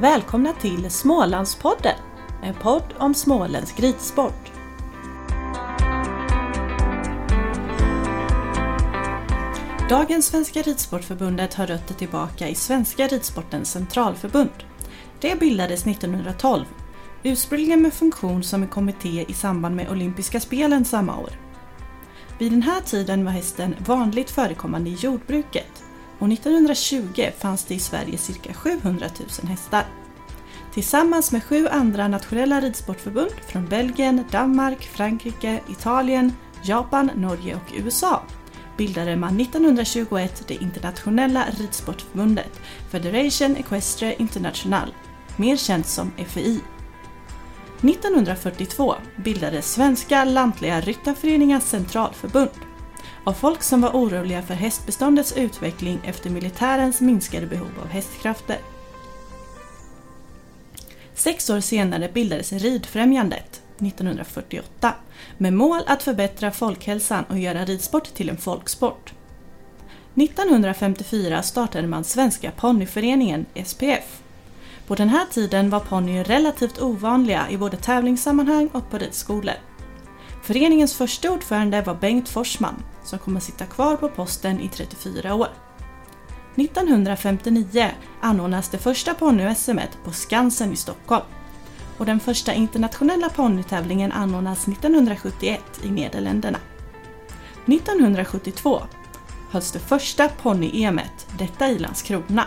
Välkomna till Smålandspodden, en podd om småländsk ridsport. Dagens Svenska Ridsportförbundet har rötter tillbaka i Svenska Ridsportens Centralförbund. Det bildades 1912, ursprungligen med funktion som en kommitté i samband med olympiska spelen samma år. Vid den här tiden var hästen vanligt förekommande i jordbruket och 1920 fanns det i Sverige cirka 700 000 hästar. Tillsammans med sju andra nationella ridsportförbund från Belgien, Danmark, Frankrike, Italien, Japan, Norge och USA bildade man 1921 det internationella ridsportförbundet Federation Equestre International, mer känt som FEI. 1942 bildades Svenska Lantliga Ryttarföreningars Centralförbund av folk som var oroliga för hästbeståndets utveckling efter militärens minskade behov av hästkrafter. Sex år senare bildades Ridfrämjandet 1948 med mål att förbättra folkhälsan och göra ridsport till en folksport. 1954 startade man Svenska ponnyföreningen, SPF. På den här tiden var ponnyer relativt ovanliga i både tävlingssammanhang och på ridskolor. Föreningens första ordförande var Bengt Forsman som kommer att sitta kvar på posten i 34 år. 1959 anordnas det första ponny-SM på Skansen i Stockholm och den första internationella ponnytävlingen anordnas 1971 i Nederländerna. 1972 hölls det första ponny-EMet, detta i Landskrona.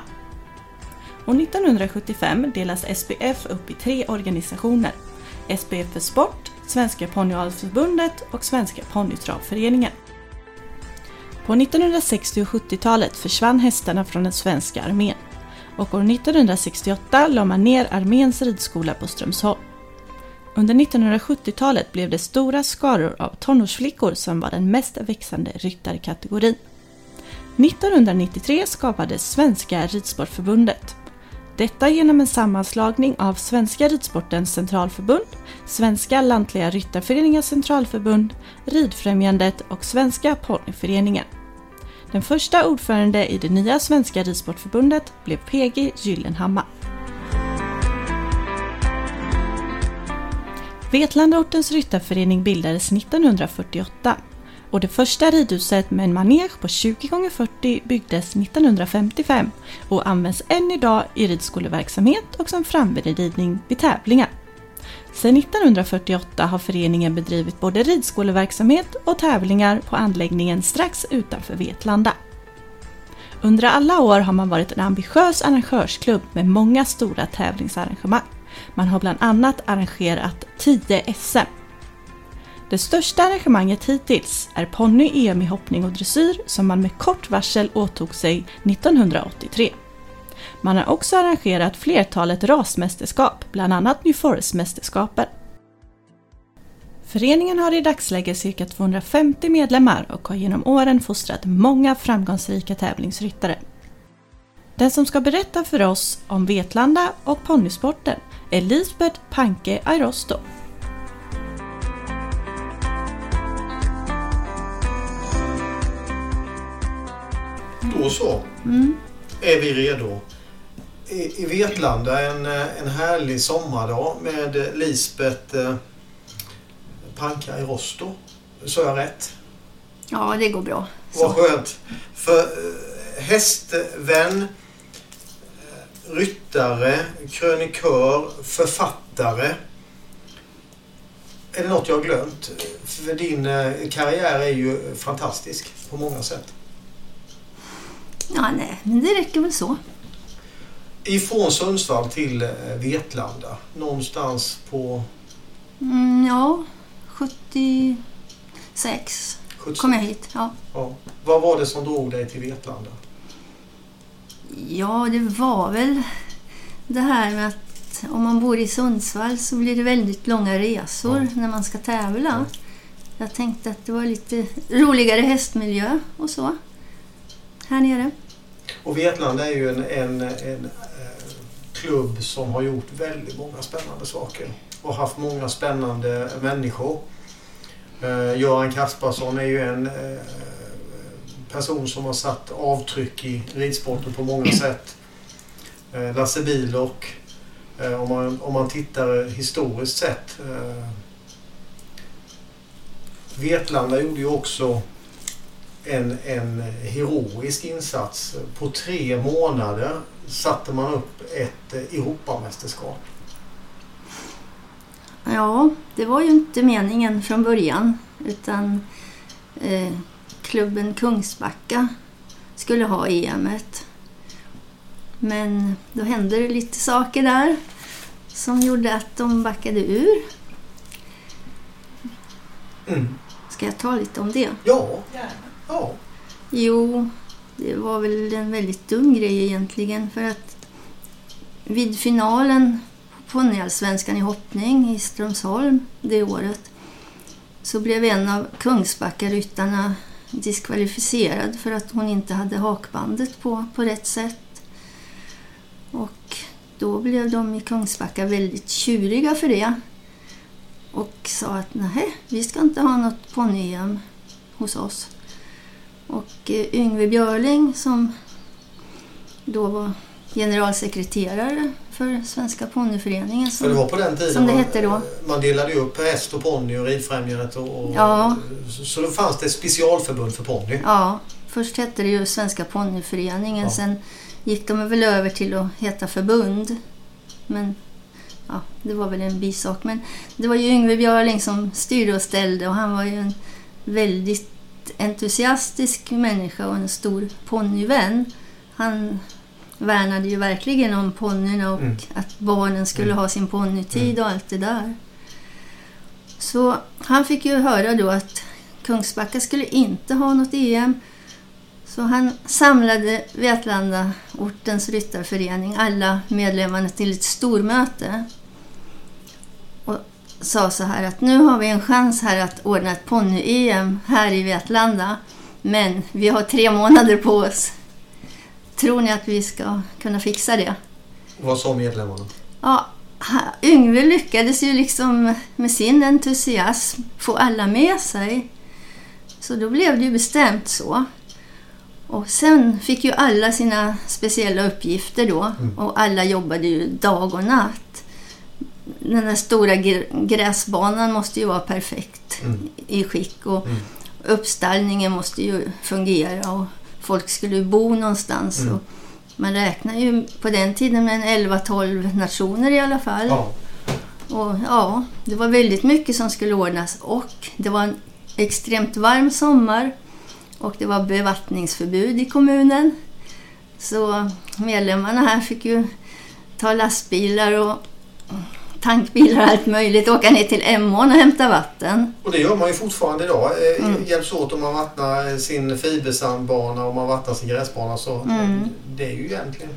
Och 1975 delas SPF upp i tre organisationer. SPF för sport, Svenska ponnyavelsförbundet och Svenska ponnytravföreningen. På 1960 och 70-talet försvann hästarna från den svenska armén och år 1968 la man ner arméns ridskola på Strömsholm. Under 1970-talet blev det stora skaror av tonårsflickor som var den mest växande ryttarkategorin. 1993 skapades Svenska Ridsportförbundet. Detta genom en sammanslagning av Svenska Ridsportens Centralförbund, Svenska Lantliga Ryttarföreningars Centralförbund, Ridfrämjandet och Svenska Ponnyföreningen. Den första ordförande i det nya Svenska Ridsportförbundet blev PG Gyllenhammar. Vetlandaortens ryttarförening bildades 1948 och det första ridhuset med en manege på 20 x 40 byggdes 1955 och används än idag i ridskoleverksamhet och som framridning vid tävlingar. Sedan 1948 har föreningen bedrivit både ridskoleverksamhet och tävlingar på anläggningen strax utanför Vetlanda. Under alla år har man varit en ambitiös arrangörsklubb med många stora tävlingsarrangemang. Man har bland annat arrangerat 10 SM. Det största arrangemanget hittills är ponny-EM i hoppning och dressyr som man med kort varsel åtog sig 1983. Man har också arrangerat flertalet rasmästerskap, bland annat New Forest-mästerskapen. Föreningen har i dagsläget cirka 250 medlemmar och har genom åren fostrat många framgångsrika tävlingsryttare. Den som ska berätta för oss om Vetlanda och ponnysporten är Lisbeth Panke Airosto. Då så. Mm. Är vi redo? I, i Vetlanda en, en härlig sommardag med Lisbeth eh, Panka i Rosto. Så jag rätt? Ja, det går bra. Vad skönt. För eh, hästvän, eh, ryttare, krönikör, författare. Är det något jag har glömt? För din eh, karriär är ju fantastisk på många sätt. Ja, nej, men det räcker väl så. Ifrån Sundsvall till eh, Vetlanda. Någonstans på Mm, ja, 76 70... kom jag hit. Ja. Ja. Vad var det som drog dig till Vetlanda? ja, det var väl det här med att om man bor i Sundsvall så blir det väldigt långa resor Ja. när man ska tävla. Jag tänkte att det var lite roligare hästmiljö och så. Här nere. Och Vetlanda är ju en, en, en eh, klubb som har gjort väldigt många spännande saker. Och haft många spännande människor. Eh, Göran Kasparsson är ju en eh, person som har satt avtryck i ridsporten på många sätt. Eh, Lasse Bilock Eh, om, man, om man tittar historiskt sett. Vetlanda gjorde ju också en, en heroisk insats. På tre månader satte man upp ett Europamästerskap. Ja, det var ju inte meningen från början. Utan eh, klubben Kungsbacka skulle ha EMet. Men då hände det lite saker där som gjorde att de backade ur. Mm. Ska jag ta lite om det? Ja, ja. Jo, det var väl en väldigt dum grej egentligen för att vid finalen på ponnyallsvenskan i hoppning i Strömsholm det året så blev en av Kungsbackaryttarna diskvalificerad för att hon inte hade hakbandet på, på rätt sätt. Och då blev de i Kungsbacka väldigt tjuriga för det och sa att nej, vi ska inte ha något ponny-EM hos oss. Och eh, Yngve Björling som då var generalsekreterare för Svenska ponnyföreningen. För det var på den tiden som det hette då. man delade upp häst och ponny och ridfrämjandet. Och, och, Ja. så, så då fanns det ett specialförbund för ponny. Ja, först hette det ju Svenska ponnyföreningen. Ja. Sen gick de väl över till att heta förbund. Men ja, det var väl en bisak. Men det var ju Yngve Björling som styrde och ställde och han var ju en väldigt entusiastisk människa och en stor ponnyvän. Han värnade ju verkligen om ponnyerna och Mm. att barnen skulle Mm. ha sin ponnytid och allt det där. Så han fick ju höra då att Kungsbacka skulle inte ha något EM. Så han samlade Vetlanda ortens ryttarförening, alla medlemmarna till ett stormöte. Sa så här att nu har vi en chans här att ordna ett ponny-EM här i Vetlanda. Men vi har tre månader på oss. Tror ni att vi ska kunna fixa det? Vad sa medlemmarna? Ja, Yngve lyckades ju liksom med sin entusiasm få alla med sig. Så då blev det ju bestämt så. Och sen fick ju alla sina speciella uppgifter då Mm. och alla jobbade ju dag och natt. Den där stora gr- gräsbanan måste ju vara perfekt Mm. i skick och Mm. uppstallningen måste ju fungera och folk skulle ju bo någonstans. Mm. Och man räknar ju på den tiden med en 11-12 nationer i alla fall. Ja. Och ja, det var väldigt mycket som skulle ordnas och det var en extremt varm sommar och det var bevattningsförbud i kommunen. Så medlemmarna här fick ju ta lastbilar och tankbilar och allt möjligt, åka ner till Emån och hämta vatten. Och det gör man ju fortfarande idag. Eh, Mm. Hjälps åt om man vattnar sin fibersandbana och man vattnar sin gräsbana. Så Mm. Det är ju egentligen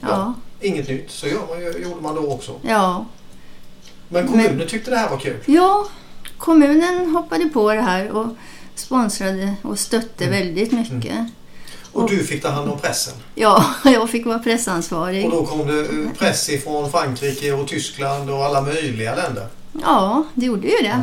Ja, inget nytt. Så gör man, gjorde man då också. ja. Men kommunen tyckte det här var kul. Ja, kommunen hoppade på det här och sponsrade och stötte Mm. väldigt mycket. Och Och- du fick ta hand om pressen. Ja, jag fick vara pressansvarig. Och då kom det eh, press ifrån Frankrike och Tyskland och alla möjliga länder. Ja, det gjorde ju det.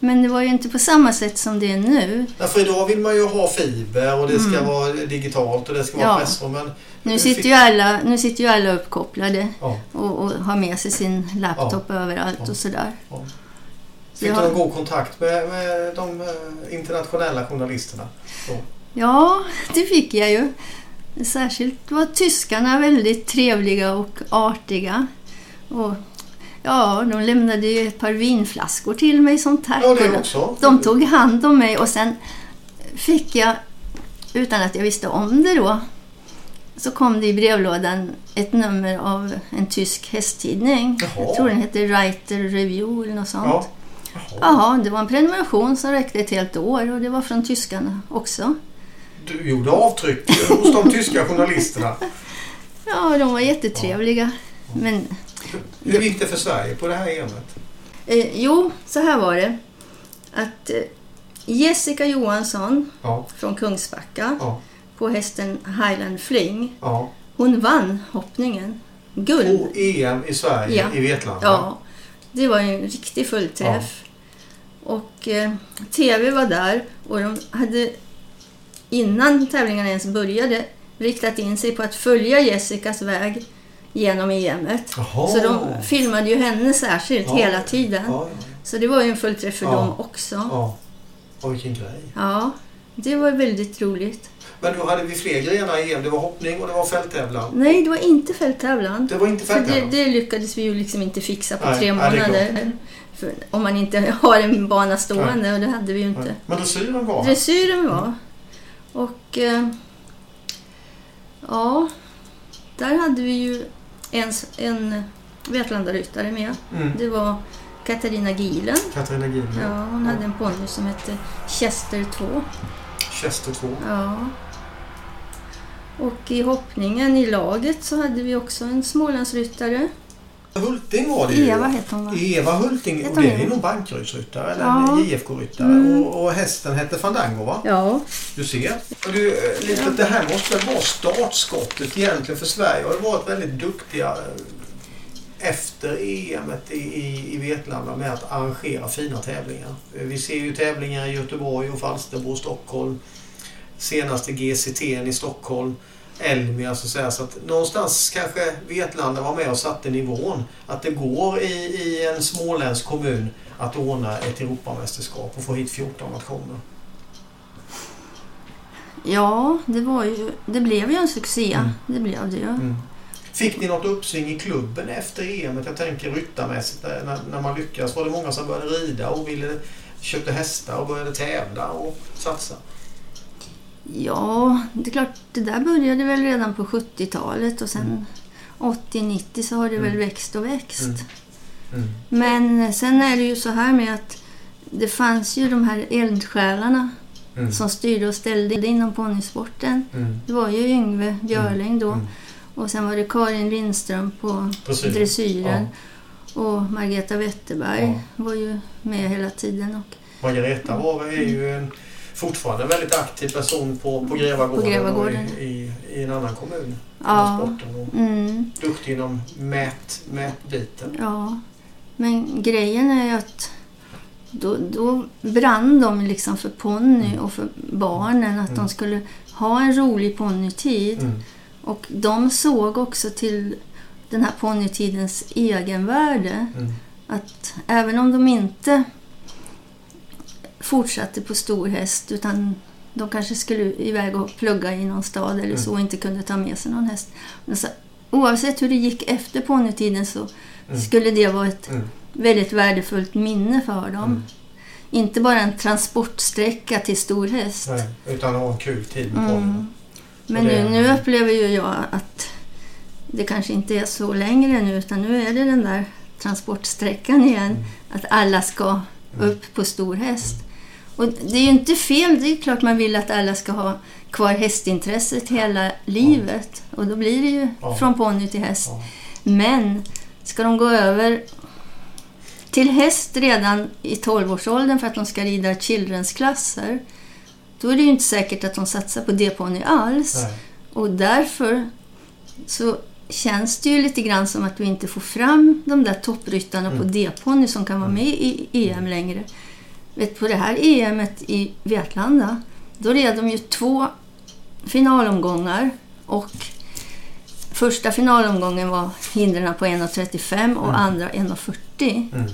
Men det var ju inte på samma sätt som det är nu. Därför idag vill man ju ha fiber och det ska Mm. vara digitalt och det ska vara Ja. pressrum. Men Nu sitter fick- ju alla, nu sitter ju alla uppkopplade Ja. och, och har med sig sin laptop överallt Ja. och sådär. Ja. Fick du någon god kontakt med, med de eh, internationella journalisterna? Så. Ja, det fick jag ju. Särskilt var tyskarna väldigt trevliga och artiga. Och ja, de lämnade ju ett par vinflaskor till mig som tack. Ja, det Och också. De tog hand om mig och sen fick jag, utan att jag visste om det då, så kom det i brevlådan ett nummer av en tysk hästtidning. Jaha. Jag tror den heter Reiter Review eller något sånt. Ja. Jaha. Jaha, det var en prenumeration som räckte ett helt år och det var från tyskarna också. Du gjorde avtryck hos de tyska journalisterna. Ja, de var jättetrevliga. Men Hur gick det för Sverige på det här EMet? eh, jo, så här var det. Att eh, Jessica Johansson Ja, från Kungsbacka ja, på hästen Highland Fling, ja. hon vann hoppningen. Guld. På EM i Sverige, Ja. i Vetlanda. Ja, det var en riktig fullträff. Och eh, TV var där och de hade innan tävlingarna ens började riktat in sig på att följa Jessicas väg genom EMet. Så de filmade ju henne särskilt Ja. hela tiden. Ja, Så det var ju en fullträff för Ja. dem också. ja. Ja. ja. Och vilken grej. det var väldigt roligt. Men då hade vi fler grenar i EM. Det var hoppning och det var fälttävlan. Nej, det var inte fälttävlan. Det var inte För det, fälttävlan. det lyckades vi ju liksom inte fixa på Nej, tre nej, månader. Om man inte har en bana stående och det hade vi ju inte. Nej. Men dressyren var... Dressyren var. Och eh, ja, där hade vi ju en, en Vetlandaryttare med. Mm. Det var Katarina Gilen. Katarina Gill. Ja, hon hade en ponny som hette Chester 2. Chester 2. Ja. Och i hoppningen i laget så hade vi också en Smålandsryttare. Hulting var det ju. Eva hette hon va? Eva Hulting. Och det är Eva? nog Bankerydsryttare eller Ja. en JFK-ryttare. Mm. Och, och hästen hette Fandango va? Ja, Du ser. Och du, eh, lite, det här måste väl vara startskottet egentligen för Sverige. har ju varit väldigt duktiga eh, efter EM i, i, i Vetlanda med att arrangera fina tävlingar. Vi ser ju tävlingar i Göteborg och Falsterbo och Stockholm. Senaste GCT i Stockholm. Elmia så att säga. Så att någonstans kanske Vetlanda var med och satte nivån. Att det går i, i en småländsk kommun att ordna ett Europamästerskap och få hit 14 nationer. ja det, var ju, det blev ju en succé. Mm. Det blev det ju. Mm. Fick ni något uppsving i klubben efter EM? Jag tänker ryttarmässigt när, när man lyckas. Var det många som började rida och ville, köpte hästar och började tävla och satsa? Ja, det är klart, det där började väl redan på 70-talet och sen 80-90 så har det väl Mm. växt och växt. Mm. Mm. Men sen är det ju så här med att det fanns ju de här eldsjälarna Mm. som styrde och ställde inom ponnysporten. Mm. Det var ju Yngve Björling då Mm. och sen var det Karin Lindström på Dressyren. dressyren och Margareta Wetterberg var ju med hela tiden. Och Margareta var, är ju en, fortfarande en väldigt aktiv person på, på Grevagården, På Grevagården. i, i, i en annan kommun. Ja. Sporten och mm, duktig inom mät, mätbiten. ja, men grejen är ju att då, då brann de liksom för ponny Mm. och för barnen, att Mm. de skulle ha en rolig ponnytid. Mm. Och de såg också till den här ponnytidens egenvärde. Mm. Att även om de inte fortsatte på stor häst utan de kanske skulle iväg och plugga i någon stad eller så och inte kunde ta med sig någon häst. Men så, oavsett hur det gick efter ponnytiden så Mm. skulle det vara ett Mm. väldigt värdefullt minne för dem. Mm. Inte bara en transportsträcka till stor häst. Nej, utan ha en kul tid med. Mm. Men det- nu, nu upplever ju jag att det kanske inte är så längre nu utan nu är det den där transportsträckan igen. Mm. Att alla ska upp på stor häst. Och det är ju inte fel, det är klart man vill att alla ska ha kvar hästintresset hela livet. Och då blir det ju från ponny till häst. Men ska de gå över till häst redan i 12-årsåldern för att de ska rida childrensklasser då är det ju inte säkert att de satsar på D-ponny alls. Nej. Och därför så känns det ju lite grann som att vi inte får fram de där toppryttarna på Mm. D-ponny som kan vara med i EM längre. Vet, på det här EMet i Vetlanda, då red de ju två finalomgångar och första finalomgången var hindren på 1,35 och Mm. andra 1,40. Mm.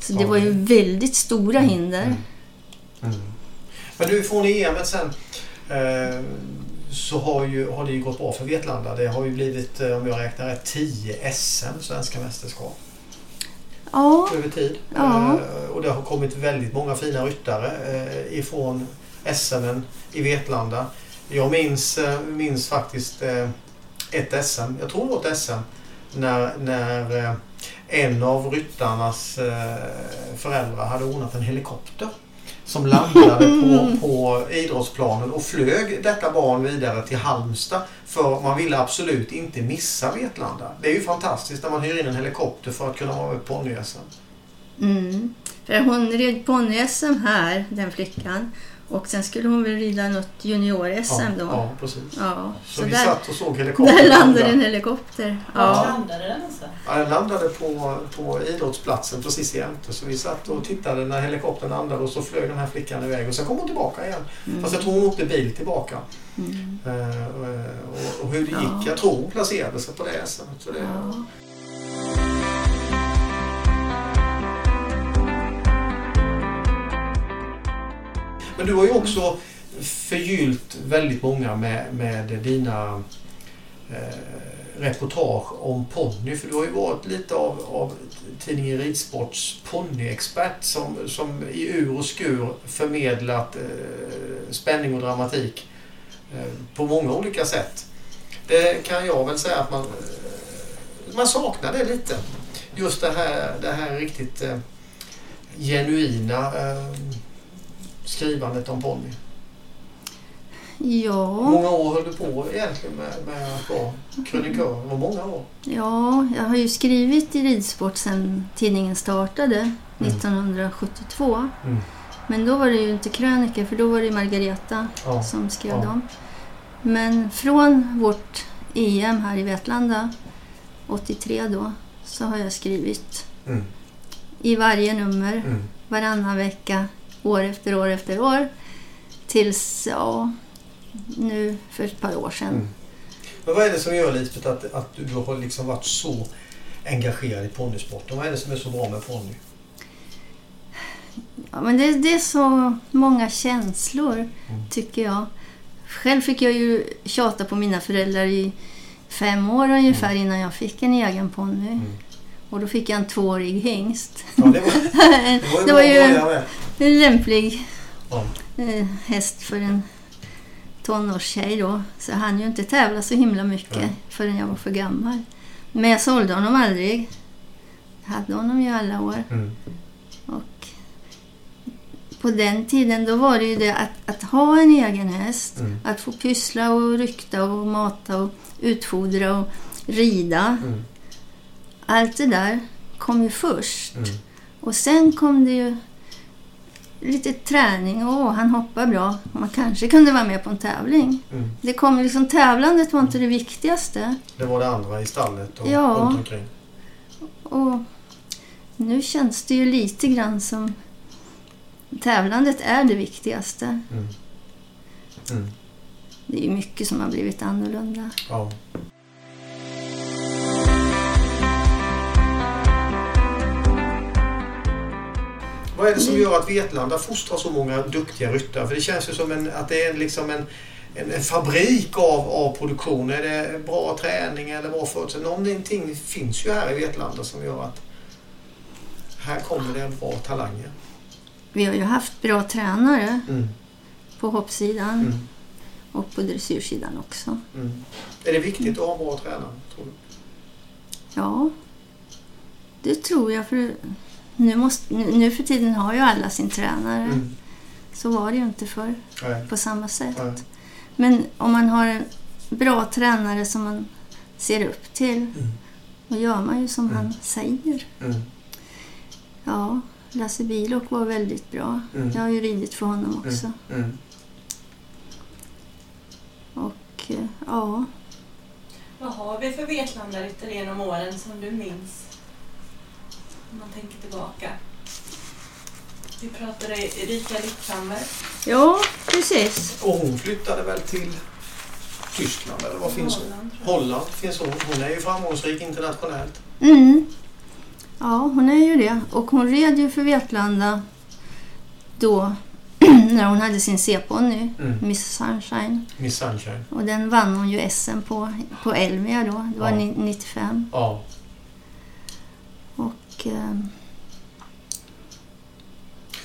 Så det var ju väldigt stora Mm. hinder. Mm. Mm. Men du, från EM sen eh, så har, ju, har det ju gått bra för Vetlanda. Det har ju blivit, eh, om jag räknar rätt, 10 SM, svenska mästerskap, Ja, över tid. Ja. Eh, och det har kommit väldigt många fina ryttare eh, ifrån SM i Vetlanda. Jag minns, eh, minns faktiskt ett SM, jag tror det var ett SM, när, när en av ryttarnas föräldrar hade ordnat en helikopter som landade på, på idrottsplanen och flög detta barn vidare till Halmstad för man ville absolut inte missa Vetlanda. Det är ju fantastiskt när man hyr in en helikopter för att kunna vara med på ponny-SM. Mm. För hon red ponny-SM här, den flickan. Och sen skulle hon väl rida något junior-SM ja, då. ja, precis. Ja, Så, så vi där, satt och såg helikoptern där landade landa. en helikopter. Var Ja. landade den någonstans? Ja, den landade på, på idrottsplatsen precis jämte. Så vi satt och tittade när helikoptern landade och så flög den här flickan iväg. Och sen kom hon tillbaka igen. Fast jag tror hon åkte bil tillbaka. Mm. Eh, och, och hur det Ja. gick. Jag tror hon placerade sig på det SM. Så det, Men du har ju också förgyllt väldigt många med, med dina eh, reportage om ponny. För du har ju varit lite av, av tidningen Ridsports ponnyexpert som, som i ur och skur förmedlat eh, spänning och dramatik eh, på många olika sätt. Det kan jag väl säga att man, eh, man saknar det lite. Just det här, det här riktigt eh, genuina eh, skrivandet om ponny. Ja, många år höll du på egentligen med, med att vara krönikör? Det var många år. ja, jag har ju skrivit i ridsport sedan tidningen startade 1972. Mm. Men då var det ju inte krönikor för då var det Margareta Ja. som skrev Ja. dem. Men från vårt EM här i Vetlanda, 83 då, så har jag skrivit Mm. i varje nummer, Mm. varannan vecka, år efter år efter år. Tills, ja, nu för ett par år sedan. Mm. Men vad är det som gör Lisbeth att, att du, har liksom varit så engagerad i ponnysporten? Vad är det som är så bra med ponny? Ja, men det, det är så många känslor, Mm. tycker jag. Själv fick jag ju tjata på mina föräldrar i fem år ungefär innan jag fick en egen ponny. Mm. Och då fick jag en tvåårig hingst. Ja, det var, det var ju det var ju. En lämplig eh, häst för en tonårstjej då. Så jag hann ju inte tävla så himla mycket Nej. förrän jag var för gammal. Men jag sålde honom aldrig. Jag hade honom ju alla år. Mm. Och på den tiden då var det ju det att, att ha en egen häst. Mm. Att få pyssla och rykta och mata och utfodra och rida. Mm. Allt det där kom ju först. Mm. Och sen kom det ju lite träning. Åh, han hoppar bra. Man kanske kunde vara med på en tävling. Mm. Det kom liksom, tävlandet var inte det viktigaste. Det var det andra i stallet och Ja. runt omkring. Och nu känns det ju lite grann som tävlandet är det viktigaste. Mm. Mm. Det är ju mycket som har blivit annorlunda. Ja. Vad är det som Mm. gör att Vetlanda fostrar så många duktiga ryttare? För det känns ju som en, att det är liksom en, en, en fabrik av, av produktion. Är det bra träning eller bra förutsättningar? Någonting finns ju här i Vetlanda som gör att här kommer det bra talanger. Vi har ju haft bra tränare Mm. på hoppsidan Mm. och på dressyrsidan också. Mm. Är det viktigt att ha bra tränare? Tror du? Ja, det tror jag. För nu, måste, nu, för tiden har ju alla sin tränare. Mm. Så var det ju inte förr Nej. på samma sätt. Nej. Men om man har en bra tränare som man ser upp till, Mm. då gör man ju som Mm. han säger. Mm. Ja, Lasse Bilok var väldigt bra. Mm. Jag har ju ridit för honom också. Mm. Och eh, ja, Vad har vi för Vetlandaryttare genom åren som du minns? Om man tänker tillbaka. Vi pratade Erika Litthammer. ja precis. Och hon flyttade väl till Tyskland eller vad finns hon? Holland, finns hon. Hon är ju framgångsrik internationellt. Mm. Ja, hon är ju det. Och hon red ju för Vetlanda då när hon hade sin C-ponny, Mm. Miss Sunshine. Miss Sunshine. Och den vann hon ju SM på, på Elmia då. Det var Ja. ni- 95. Ja. Och eh,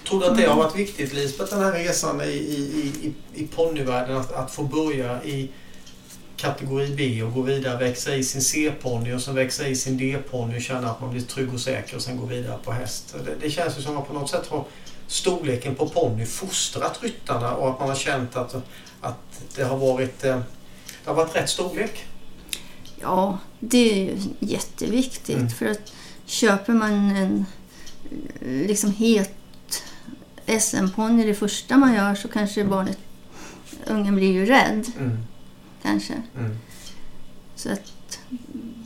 Tror du att det har varit viktigt Lisbeth, den här resan i, i, i, i ponnyvärlden att, att få börja i kategori B och gå vidare, växa i sin C-ponny och sen växa i sin D-ponny och känna att man blir trygg och säker och sen gå vidare på häst. Det, det känns ju som att på något sätt har storleken på ponny fostrat ryttarna och att man har känt att, att det har varit eh, det har varit rätt storlek. ja, det är ju jätteviktigt. Mm. För att köper man en liksom het SM-ponny det första man gör så kanske barnet, ungen blir ju rädd Mm. kanske. Mm. Så att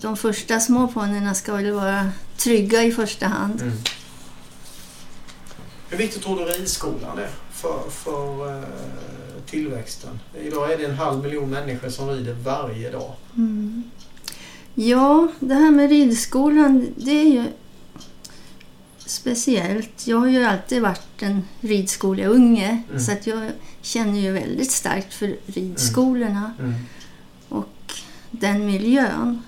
de första små ponnyerna ska väl vara trygga i första hand. Mm. Hur viktigt tror du ridskolan är för, för eh, tillväxten? Idag är det en halv miljon människor som rider varje dag. Mm. Ja, det här med ridskolan, det är ju speciellt. Jag har ju alltid varit en ridskoleunge Mm. så att jag känner ju väldigt starkt för ridskolorna Mm. och den miljön.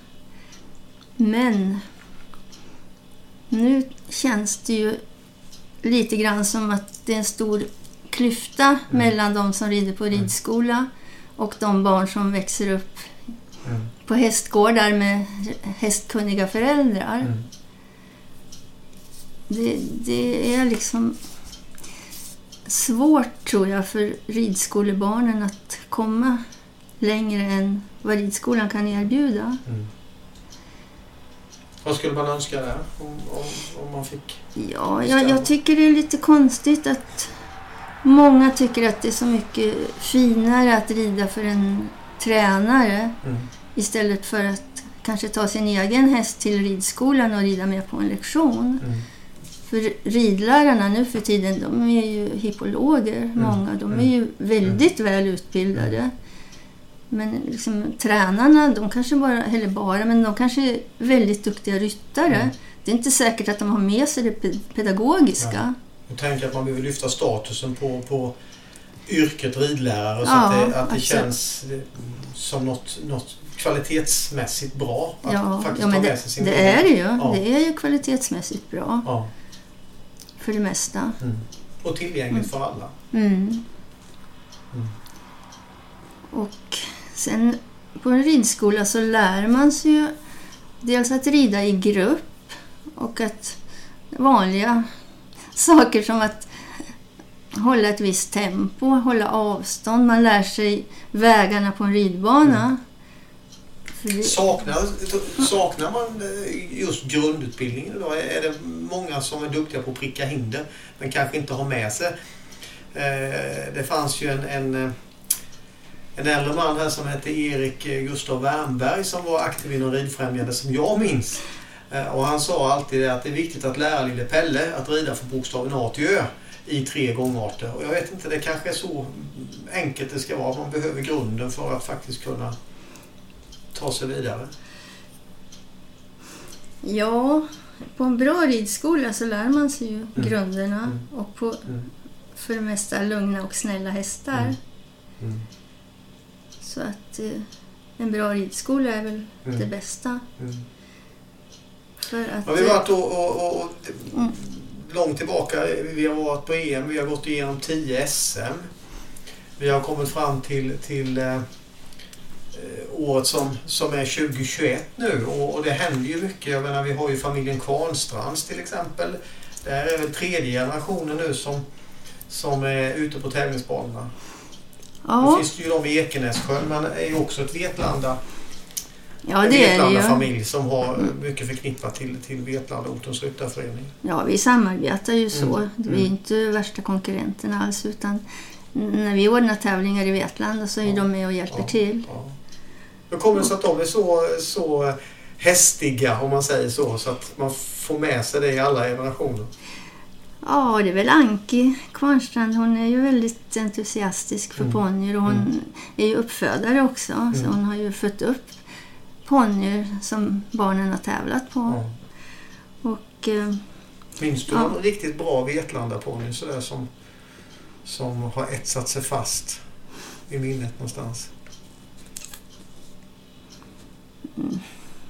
Men nu känns det ju lite grann som att det är en stor klyfta mellan de som rider på ridskola och de barn som växer upp Mm. På hästgårdar med hästkunniga föräldrar. Mm. Det, det är liksom svårt tror jag för ridskolebarnen att komma längre än vad ridskolan kan erbjuda. Mm. Vad skulle man önska där om, om, om man fick? Ja, jag, jag tycker det är lite konstigt att många tycker att det är så mycket finare att rida för en tränare Mm. Istället för att kanske ta sin egen häst till ridskolan och rida med på en lektion. Mm. För ridlärarna nu för tiden, de är ju hippologer, många. De är mm, ju väldigt väl utbildade. Men liksom, tränarna, de kanske bara, eller bara, men de kanske är väldigt duktiga ryttare. Mm. Det är inte säkert att de har med sig det pe- pedagogiska. Jag tänker att man behöver lyfta statusen på, på yrket ridlärare så Ja, att det, att det känns eh, som något, något kvalitetsmässigt bra att Ja, faktiskt ja ta med det, sig sin det egen- är det ju. Ja. Det är ju kvalitetsmässigt bra Ja. för det mesta. Mm. Och tillgängligt för alla. Mm. Mm. Och sen på en ridskola så lär man sig ju dels att rida i grupp och att vanliga saker som att hålla ett visst tempo, hålla avstånd. Man lär sig vägarna på en ridbana. Saknar, saknar man eh, just grundutbildningen idag? Är det många som är duktiga på att pricka hinder men kanske inte har med sig? Eh, det fanns ju en, en, eh, en äldre man här som hette Erik Gustav Wernberg som var aktiv inom Ridfrämjande som jag minns. Och han sa alltid att det är viktigt att lära lille Pelle att rida från bokstaven A till Ö i tre gångarter. Och jag vet inte, det kanske är så enkelt det ska vara. Man behöver grunden för att faktiskt kunna ta sig vidare. ja, på en bra ridskola så lär man sig ju grunderna Mm. och på Mm. för det mesta lugna och snälla hästar. Mm. Mm. Så att eh, en bra ridskola är väl Mm. det bästa. Mm. För att, Ja, vi har eh, varit och, och, och, och Mm. långt tillbaka. Vi har varit på EM, vi har gått igenom 10 SM. Vi har kommit fram till, till eh, året som, som är 2021 nu och, och det händer ju mycket. Jag menar, vi har ju familjen Kvarnstrands till exempel. Det här är väl tredje generationen nu som, som är ute på tävlingsbanorna. Ja, finns det ju de i Ekenässjön men det är ju också ett Vetlanda ja, det är det Vetlanda ju. familj som har mycket förknippat till, till Vetlanda Ortens ryttarförening. Ja, vi samarbetar ju så. Mm. Vi är Mm. inte värsta konkurrenterna alls utan när vi ordnar tävlingar i Vetlanda så är Ja. de med och hjälper Ja. till. Ja. Hur kommer det sig att de är så, så hästiga om man säger så så att man får med sig det i alla generationer? Ja, det är väl Anki Kvarnstrand. Hon är ju väldigt entusiastisk för Mm. ponnyer och hon Mm. är ju uppfödare också. Så Mm. hon har ju fött upp ponnyer som barnen har tävlat på. Ja. Och, eh, Minns du Ja. någon riktigt bra Vetlanda-ponny som, som har etsat sig fast i minnet någonstans?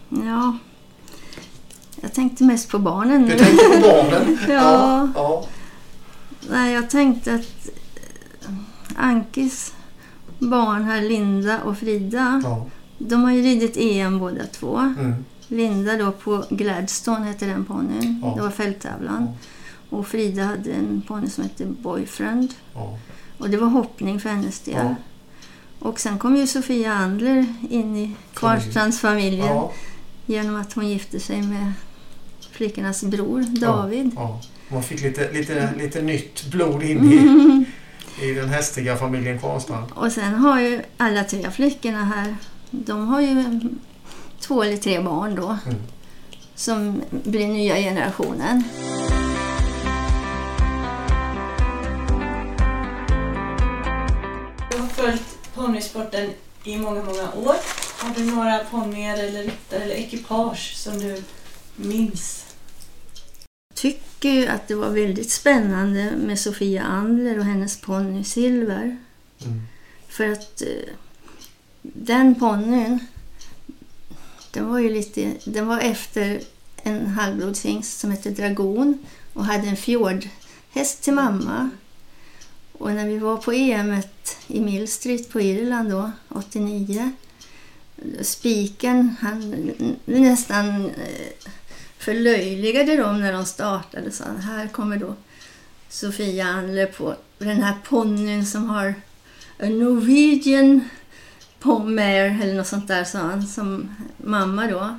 Ja, jag tänkte mest på barnen nu. Du tänkte på barnen? Ja. ja. Nej, jag tänkte att Ankis barn här, Linda och Frida, ja. de har ju ridit EM båda två. Mm. Linda då på Gladstone hette den ponnyn. Ja. Det var fälttävlan. Och Frida hade en ponny som hette Boyfriend. ja. Och det var hoppning för hennes del. Ja. Och sen kom ju Sofia Andler in i Kvarnstrandsfamiljen ja. genom att hon gifte sig med flickornas bror David. ja. Man fick lite, lite, lite nytt blod in i, i den hästiga familjen Kvarnstrand. Och sen har ju alla tre flickorna här, de har ju två eller tre barn då. Mm. Som blir nya generationen. Du har följt ponnysporten i många, många år. Har du några ponnyer eller ryttare eller ekipage som du minns? Tycker ju att det var väldigt spännande med Sofia Andler och hennes ponny Silver. Mm. För att eh, den ponnyn, den var ju lite, den var efter en halvblodshingst som hette Dragon och hade en fjordhäst till mamma. Och när vi var på EM i Mill Street på Irland då, 89, spiken, han nästan eh, förlöjligade dem när de startade. Så här kommer då Sofia Anle på den här ponnyn som har a Norwegian Pommer eller något sånt där sa han som mamma då.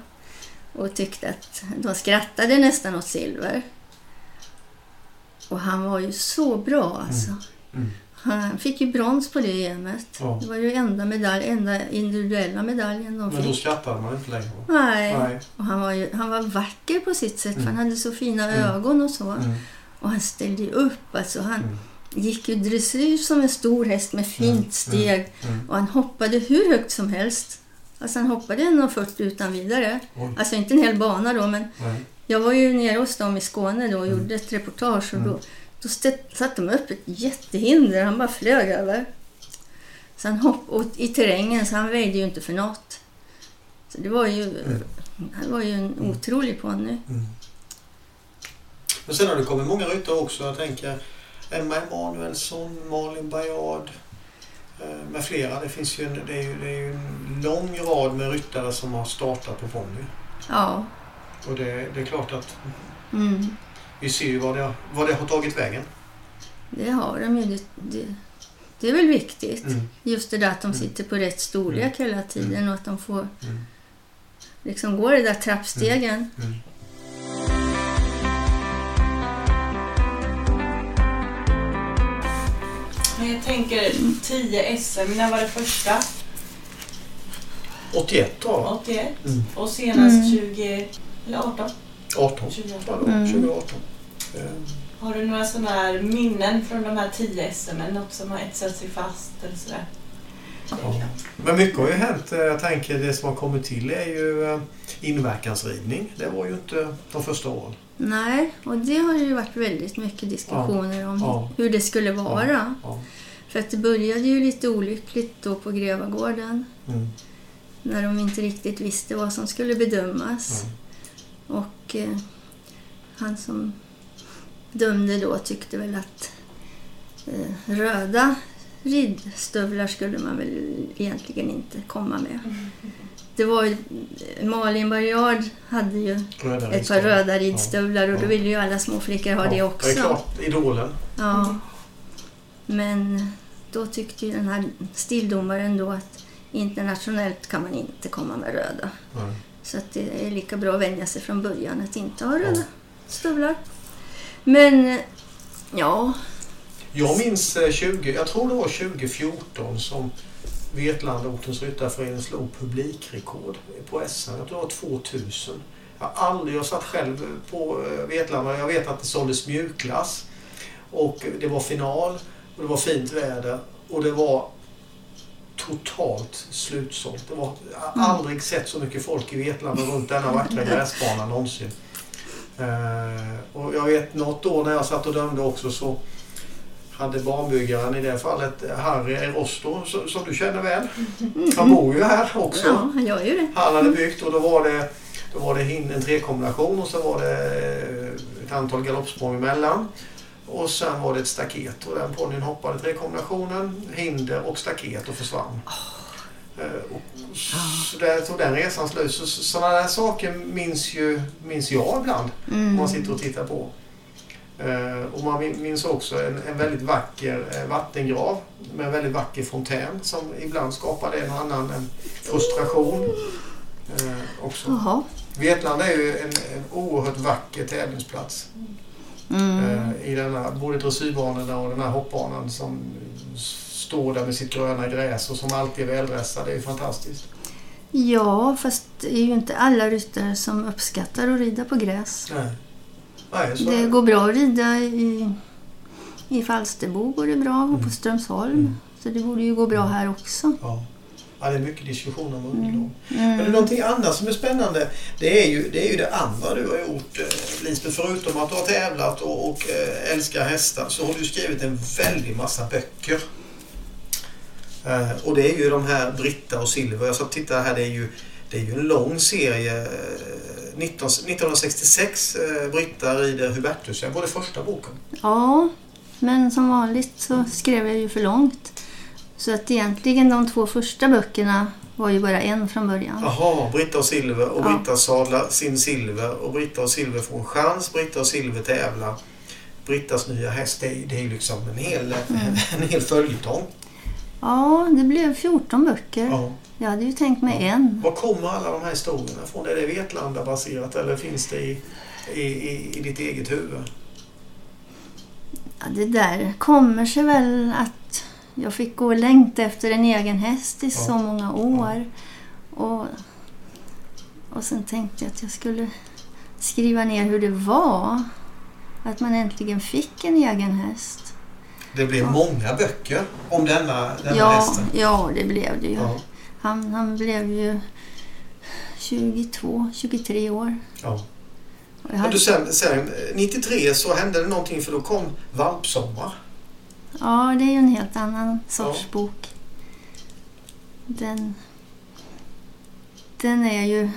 Och tyckte att de skrattade nästan åt Silver. Och han var ju så bra alltså. Mm. Han fick ju brons på det EMet. Ja. Det var ju enda, medalj, enda individuella medaljen de Men då fick. skrattade man inte längre. Nej. Nej. Och han var, ju, han var vacker på sitt sätt för Mm. han hade så fina Mm. ögon och så. Mm. Och han ställde ju upp. Alltså han Mm. gick ju dressyr som en stor häst med fint Mm. steg. Mm. Och han hoppade hur högt som helst. Alltså han hoppade 1,40 utan vidare. Oj. Alltså inte en hel bana då men Nej. jag var ju nere hos dem i Skåne då och Mm. gjorde ett reportage och Mm. då, då satte de upp ett jättehinder. Han bara flög över. Så han hopp, och I terrängen så han vägde ju inte för något. Så det var ju, Mm. han var ju en Mm. otrolig ponny. Mm. Men sen har det kommit många ryttare också. Jag tänker Emma Emanuelsson, Malin Bajard eh, med flera. Det, finns ju en, det, är ju, det är ju en lång rad med ryttare som har startat på ponny. Ja. Och det, det är klart att Mm. Vi ser ju vad det, vad det har tagit vägen. Det har de ju. Det, det, det är väl viktigt. Mm. Just det där att de Mm. sitter på rätt storlek hela tiden och att de får Mm. liksom gå det där trappstegen. Mm. Men jag tänker 10 SM, när var det första? 81 tror jag. 81. Mm. Och senast Mm. 20... Eller 18? 18. 2018. Ja, då, Mm. 2018. Eh, Har du några sådana här minnen från de här 10 SM? Något som har etsat sig fast eller sådär? Ja. Men mycket har ju hänt. Eh, Jag tänker det som har kommit till är ju eh, inverkansridning. Det var ju inte de första åren. Nej, och det har ju varit väldigt mycket diskussioner om Ja. hur det skulle vara. Ja. För att det började ju lite olyckligt då på Grevagården Mm. när de inte riktigt visste vad som skulle bedömas. Ja. Och eh, han som dömde då tyckte väl att eh, röda ridstövlar skulle man väl egentligen inte komma med. Det var ju, Malin Barriard hade ju Röda ett par röda ridstövlar och då ville ju alla små flickor ha det Ja, också. Det är klart, idolen. Ja. Men då tyckte ju den här stildomaren då att internationellt kan man inte komma med röda. Nej. Så att det är lika bra att vänja sig från början att inte ha röda stövlar. Men eh, ja, Jag minns eh, 20, jag tror det var 2014 som Vetlanda-ortens ryttarförening slog publikrekord på SM. Jag tror det var 2000. Jag aldrig, jag satt själv på eh, Vetlanda. Jag vet att det såldes mjukglass. Och det var final och det var fint väder. Och det var totalt slutsålt. Det var, aldrig sett så mycket folk i Vetlanda runt denna vackra gräsbana någonsin. Eh, och jag vet något år när jag satt och dömde också så hade barnbyggaren i det fallet Harry Rosto som, som du känner väl. Han bor ju här också. ja, han gör ju det. Han hade byggt och då var det, då var det en trekombination och så var det ett antal galoppsprång emellan. Och sen var det ett staket och den ponnyn hoppade trekombinationen, hinder och staket och försvann. Eh, Och så där tog den resan slut. Så, så, sådana där saker minns, ju, minns jag ibland Mm. man sitter och tittar på. Eh, och man min- minns också en, en väldigt vacker eh, vattengrav med en väldigt vacker fontän som ibland skapade en och annan en frustration. Eh, också. Vetlanda är ju en, en oerhört vacker tävlingsplats. Mm. Eh, I denna, både dressyrbanorna och den här hoppbanan som står där med sitt gröna gräs och som alltid är väldressad. Det är ju fantastiskt. Ja, fast det är ju inte alla ryttare som uppskattar att rida på gräs. Nej. Nej, Det går bra att rida i, i Falsterbo går det bra och på Mm. Strömsholm. Mm. Så det borde ju gå bra här också. Ja. Ja, det är mycket diskussion om. Mm. Men det är någonting annat som är spännande. Det är ju det, är ju det andra du har gjort eh, Lisbeth. Förutom att du har tävlat och, och eh, älskar hästar så har du skrivit en väldig massa böcker. Eh, och det är ju de här Britta och Silver. Jag sa titta här, det är ju, det är ju en lång serie. Eh, 19, 1966 eh, Britta rider Hubertus. Jag var det första boken. Ja, men som vanligt så skrev jag ju för långt. Så att egentligen de två första böckerna var ju bara en från början. Jaha, Britta och Silver och Ja. Britta sadlar sin Silver och Britta och Silver får en chans. Britta och Silver tävlar. Brittas nya häst, det är, det är liksom en hel, Mm. en hel följetong. Ja, det blev 14 böcker. Ja. Jag hade ju tänkt mig Ja. en. Var kommer alla de här historierna ifrån? Är det Vetlanda-baserat eller finns det i, i, i, i ditt eget huvud? Ja, det där kommer sig väl att jag fick gå och längta efter en egen häst i så många år. Och, och sen tänkte jag att jag skulle skriva ner hur det var. Att man äntligen fick en egen häst. Det blev Ja. många böcker om denna, denna Ja, hästen. ja, det blev det ju. Ja, Han, han blev ju 22, 23 år. ja. Och hade, du, sen, sen 93 så hände det någonting för då kom Valpsommar. Ja, det är ju en helt annan sorts Ja. bok. Den, den är ju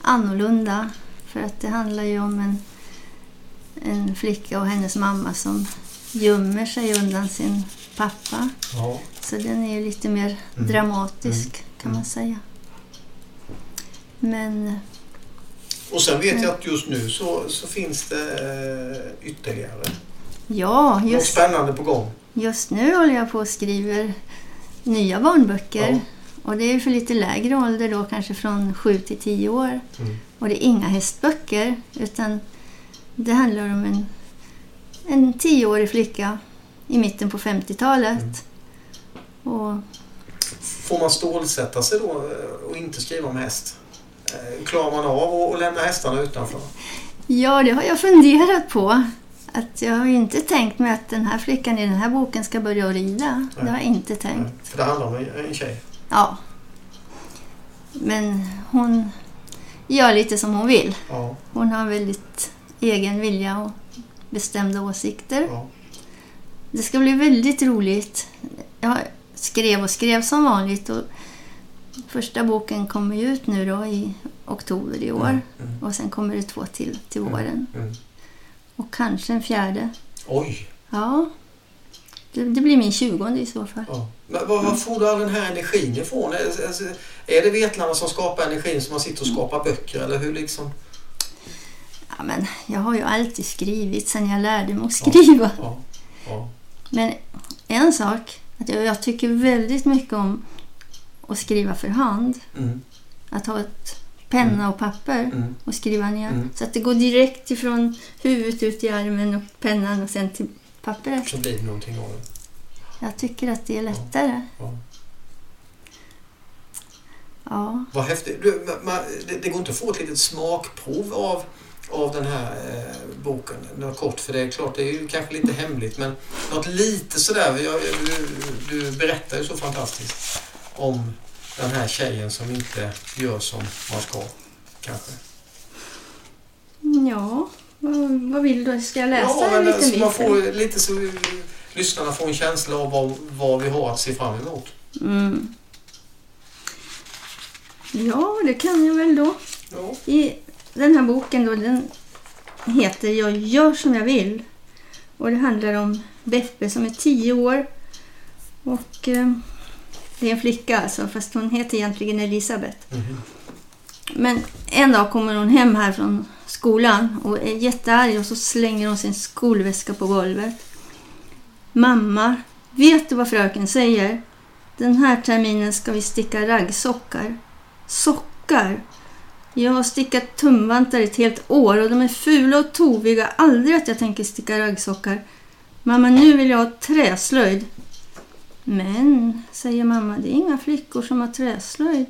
annorlunda. För att det handlar ju om en, en flicka och hennes mamma som gömmer sig undan sin pappa. Ja. Så den är ju lite mer Mm. dramatisk kan Mm. man säga. Men Och sen vet Mm. jag att just nu så, så finns det eh, ytterligare ja, något just, spännande på gång. just nu håller jag på och skriver nya barnböcker. Ja. Och det är för lite lägre ålder då, kanske från 7 till 10 år. Mm. Och det är inga hästböcker, utan det handlar om en, en 10-årig flicka i mitten på 50-talet. Mm. Och Får man stålsätta sig då eh, och inte skriva om häst? Eh, Klarar man av att lämna hästarna utanför? ja, det har jag funderat på. Att jag har inte tänkt mig att den här flickan i den här boken ska börja rida. Det har jag inte tänkt. Nej, För det handlar om en, tjej. Ja. Men hon gör lite som hon vill. Ja, Hon har väldigt egen vilja och bestämda åsikter. ja. Det ska bli väldigt roligt. Jag skrev och skrev som vanligt och första boken kommer ut nu då i oktober i år. Mm, mm, Och sen kommer det två till till våren. mm. Och kanske en fjärde. Oj! Ja, det, det blir min tjugonde i så fall. Ja. Men var, var får du all den här energin ifrån? Är, alltså, är det Vetlanda som skapar energin som man sitter och skapar böcker? Eller hur liksom? Ja, men jag har ju alltid skrivit sen jag lärde mig att skriva. Ja, ja. Men en sak, att jag, jag tycker väldigt mycket om att skriva för hand. Mm, Att ha ett penna och papper mm. och skriva ner. Mm. Så att det går direkt ifrån huvudet ut i armen och pennan och sen till pappret. Så blir det någonting av det. Jag tycker att det är lättare. Ja. Ja. Vad häftigt. Du, ma- ma- det, det går inte att få ett litet smakprov av, av den här eh, boken? Något kort, för det är klart, det är ju kanske lite hemligt, men något lite sådär. Jag, du, du berättar ju så fantastiskt om den här tjejen som inte gör som man ska, kanske. Ja, vad, vad vill du? Ska jag läsa ja, en liten så bit? man får lite så lyssnarna får en känsla av vad, vad vi har att se fram emot. Mm. Ja, det kan jag väl då. Ja. I den här boken då, den heter Jag gör som jag vill. Och det handlar om Beppe som är tio år. Och eh, det är en flicka alltså, fast hon heter egentligen Elisabeth. Mhm. Men en dag kommer hon hem här från skolan och är jättearg och så slänger hon sin skolväska på golvet. Mamma, vet du vad fröken säger? Den här terminen ska vi sticka raggsockar. Sockar? Jag har stickat tumvantar ett helt år och de är fula och toviga. Aldrig att jag tänker sticka raggsockar. Mamma, nu vill jag ha träslöjd. Men, säger mamma, det är inga flickor som har träslöjd.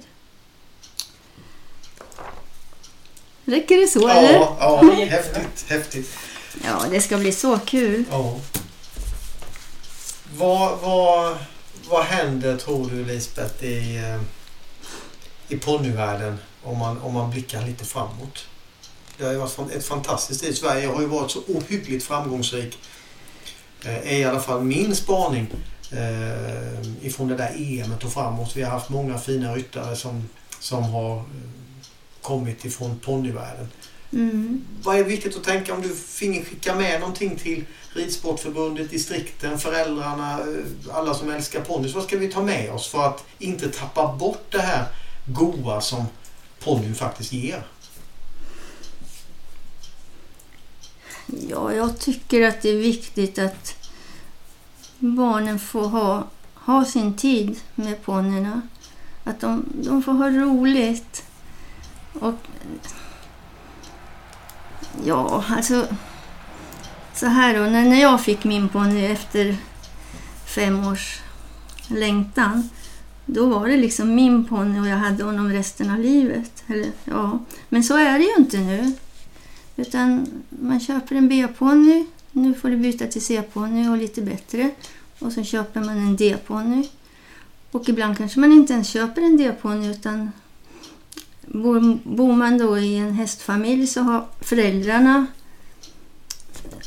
Räcker det så eller? Ja, ja, häftigt, häftigt. Ja, det ska bli så kul. Ja. Vad, vad, vad händer tror du Lisbeth i, eh, i ponnyvärlden om man, om man blickar lite framåt? Det har ju varit ett fantastiskt tid. Sverige har ju varit så ohyggligt framgångsrik. Eh, är i alla fall min spaning eh, ifrån det där EMet och framåt. Vi har haft många fina ryttare som, som har eh, kommit ifrån ponnyvärlden. Mm. Vad är viktigt att tänka om du finge skicka med någonting till Ridsportförbundet, distrikten, föräldrarna, eh, alla som älskar ponnys. Vad ska vi ta med oss för att inte tappa bort det här goa som ponnyn faktiskt ger? Ja, jag tycker att det är viktigt att barnen får ha, ha sin tid med ponnyerna. Att de, de får ha roligt. Och ja, alltså så här då, när, jag fick min ponny efter fem års längtan då var det liksom min ponny och jag hade honom resten av livet. Eller, ja. Men så är det ju inte nu. Utan man köper en B-ponny, nu får du byta till C-ponny och lite bättre. Och så köper man en D-ponny. Och ibland kanske man inte ens köper en D-ponny utan bor, bor man då i en hästfamilj så har föräldrarna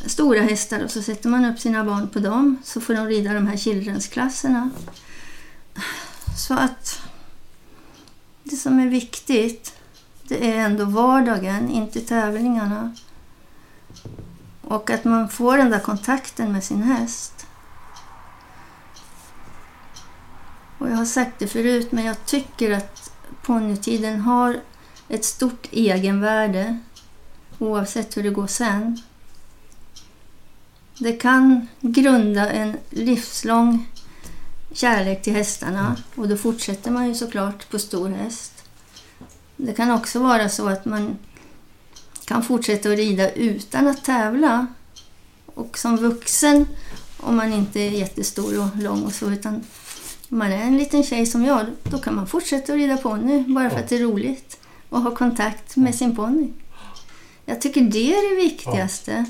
stora hästar och så sätter man upp sina barn på dem så får de rida de här childrensklasserna. Så att det som är viktigt det är ändå vardagen, inte tävlingarna. Och att man får den där kontakten med sin häst. Och jag har sagt det förut, men jag tycker att ponnytiden har ett stort egenvärde oavsett hur det går sen. Det kan grunda en livslång kärlek till hästarna och då fortsätter man ju såklart på stor häst. Det kan också vara så att man kan fortsätta att rida utan att tävla. Och som vuxen, om man inte är jättestor och lång och så, utan man är en liten tjej som jag, då kan man fortsätta att rida ponny bara för att det är roligt och ha kontakt med sin ponny. Jag tycker det är det viktigaste.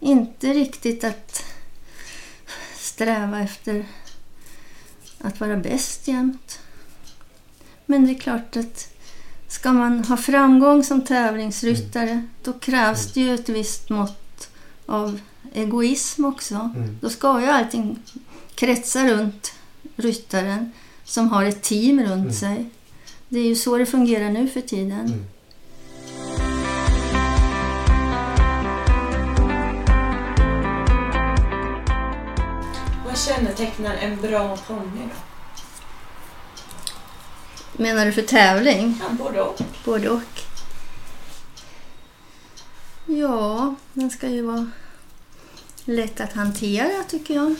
Inte riktigt att sträva efter att vara bäst jämt. Men det är klart att ska man ha framgång som tävlingsryttare mm. då krävs det ju ett visst mått av egoism också. Mm. Då ska ju allting kretsa runt ryttaren som har ett team runt Mm. sig. Det är ju så det fungerar nu för tiden. Mm. Vad kännetecknar en bra ponny då? Menar du för tävling? Ja, både och. Både och. Ja, den ska ju vara lätt att hantera tycker jag.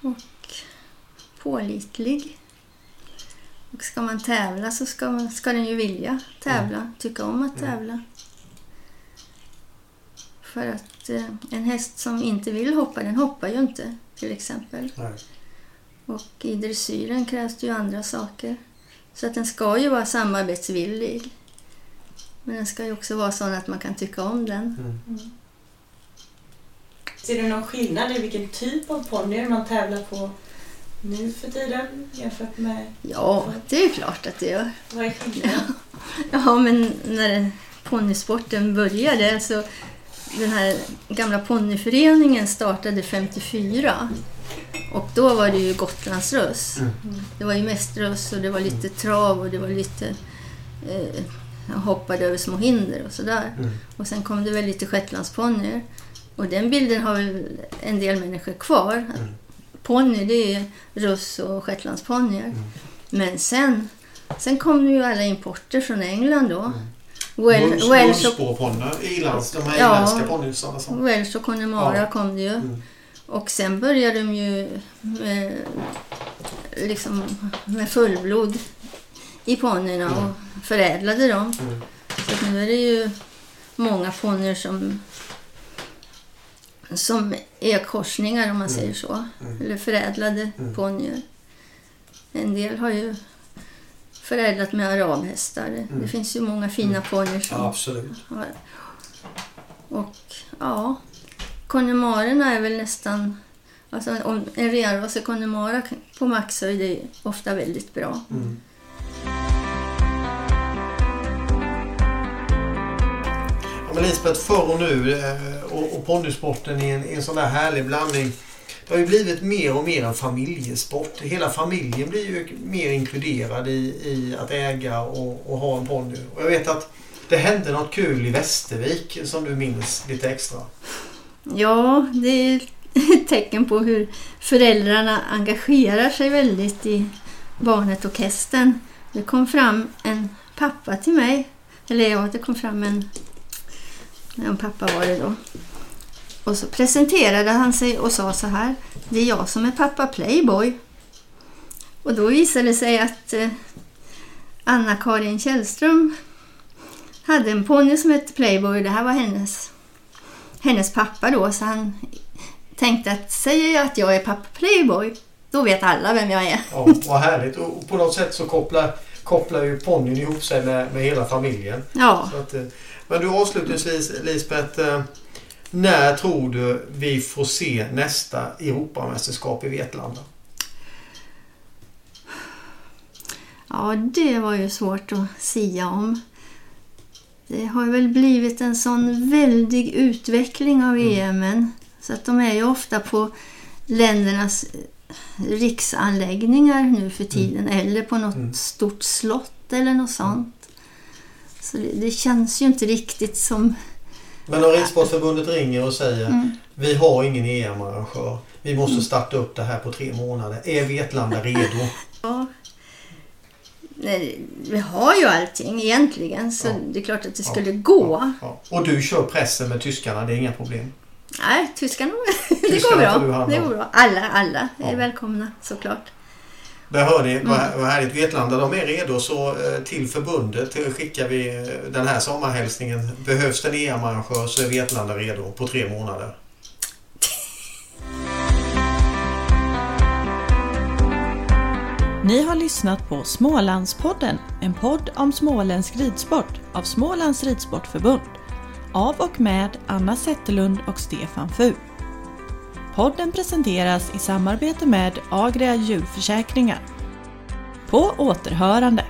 Och pålitlig. Och ska man tävla så ska, man, ska den ju vilja tävla, tycka om att Mm. tävla. För att eh, en häst som inte vill hoppa, den hoppar ju inte till exempel. Nej. Och i dressyren krävs det ju andra saker. Så att den ska ju vara samarbetsvillig. Men den ska ju också vara sån att man kan tycka om den. Mm. Ser du någon skillnad i vilken typ av ponnyer man tävlar på nu för tiden jämfört med... Ja, det är klart att det gör. Vad är skillnaden? Ja, men när ponnysporten började så den här gamla ponnyföreningen startade 54. Och då var det ju Gotlandsröss. Mm. Det var ju mest röss och det var lite trav och det var lite eh, hoppade över små hinder och sådär. Mm. Och sen kom det väl lite shetlandsponnyer. Och den bilden har väl en del människor kvar. Mm. Ponny, det är russ och shetlandsponnyer. Mm. Men sen, sen kom ju alla importer från England då. Mm. Wel- Muns- Welsh och, ilands, de här Ja. irländska ponnysarna som... Welsh och Connemara Ja. kom det ju. Mm. Och sen började de ju med, liksom, med fullblod i ponnyerna. Mm. Och förädlade dem. Mm. Så nu är det ju många ponnyer som, som är korsningar om man Mm. säger så. Mm. Eller förädlade Mm. ponnyer. En del har ju förädlat med arabhästar. Mm. Det finns ju många fina ponnyer som Ja, absolut. har. Och ja, Connemarerna är väl nästan... Alltså om en renrasig Connemara på maxhöjd är ofta väldigt bra. Mm. Ja, men Lisbeth, förr och nu eh, och, och ponnysporten i en, en sån där härlig blandning. Det har ju blivit mer och mer en familjesport. Hela familjen blir ju mer inkluderad i, i att äga och, och ha en ponny. Och jag vet att det hände något kul i Västervik som du minns lite extra. Ja, det är ett tecken på hur föräldrarna engagerar sig väldigt i barnet och hästen. Det kom fram en pappa till mig. Eller ja, det kom fram en... En pappa var det då. Och så presenterade han sig och sa så här. Det är jag som är pappa Playboy. Och då visade det sig att eh, Anna-Karin Källström hade en ponny som hette Playboy. Det här var hennes hennes pappa då, så han tänkte att säger jag att jag är pappa Playboy, då vet alla vem jag är. Ja, vad härligt. Och på något sätt så kopplar, kopplar ju ponnyn ihop sig med, med hela familjen. Ja, att, eh, men du avslutningsvis Lisbeth. eh, När tror du vi får se nästa Europamästerskap i Vetlanda? ja, det var ju svårt att sia om. Det har väl blivit en sån väldig utveckling av EMen. Så att de är ju ofta på ländernas eh, riksanläggningar nu för tiden. Eller på något Mm. stort slott eller något sånt. Så det, det känns ju inte riktigt som... Men om Ridsportförbundet ringer och säger Mm. vi har ingen EM-arrangör. Vi måste starta upp det här på tre månader. Är Vetlanda redo? Ja. Nej, vi har ju allting egentligen så Ja. det är klart att det Ja. skulle gå. Ja. Och du kör pressen med tyskarna, det är inga problem. Nej, tyskarna, det går Tyskarna får du bra. Det går bra. Alla, alla är Ja. välkomna såklart. Där hör ni, vad, Mm. vad härligt. Vetlanda, de är redo så eh, till förbundet eh, skickar vi eh, den här sommarhälsningen. Behövs det en EM-arrangör så är Vetlanda redo på tre månader. Ni har lyssnat på Smålandspodden, en podd om småländsk ridsport av Smålands Ridsportförbund. Av och med Anna Zetterlund och Stefan Fu. Podden presenteras i samarbete med Agria djurförsäkringar. På återhörande!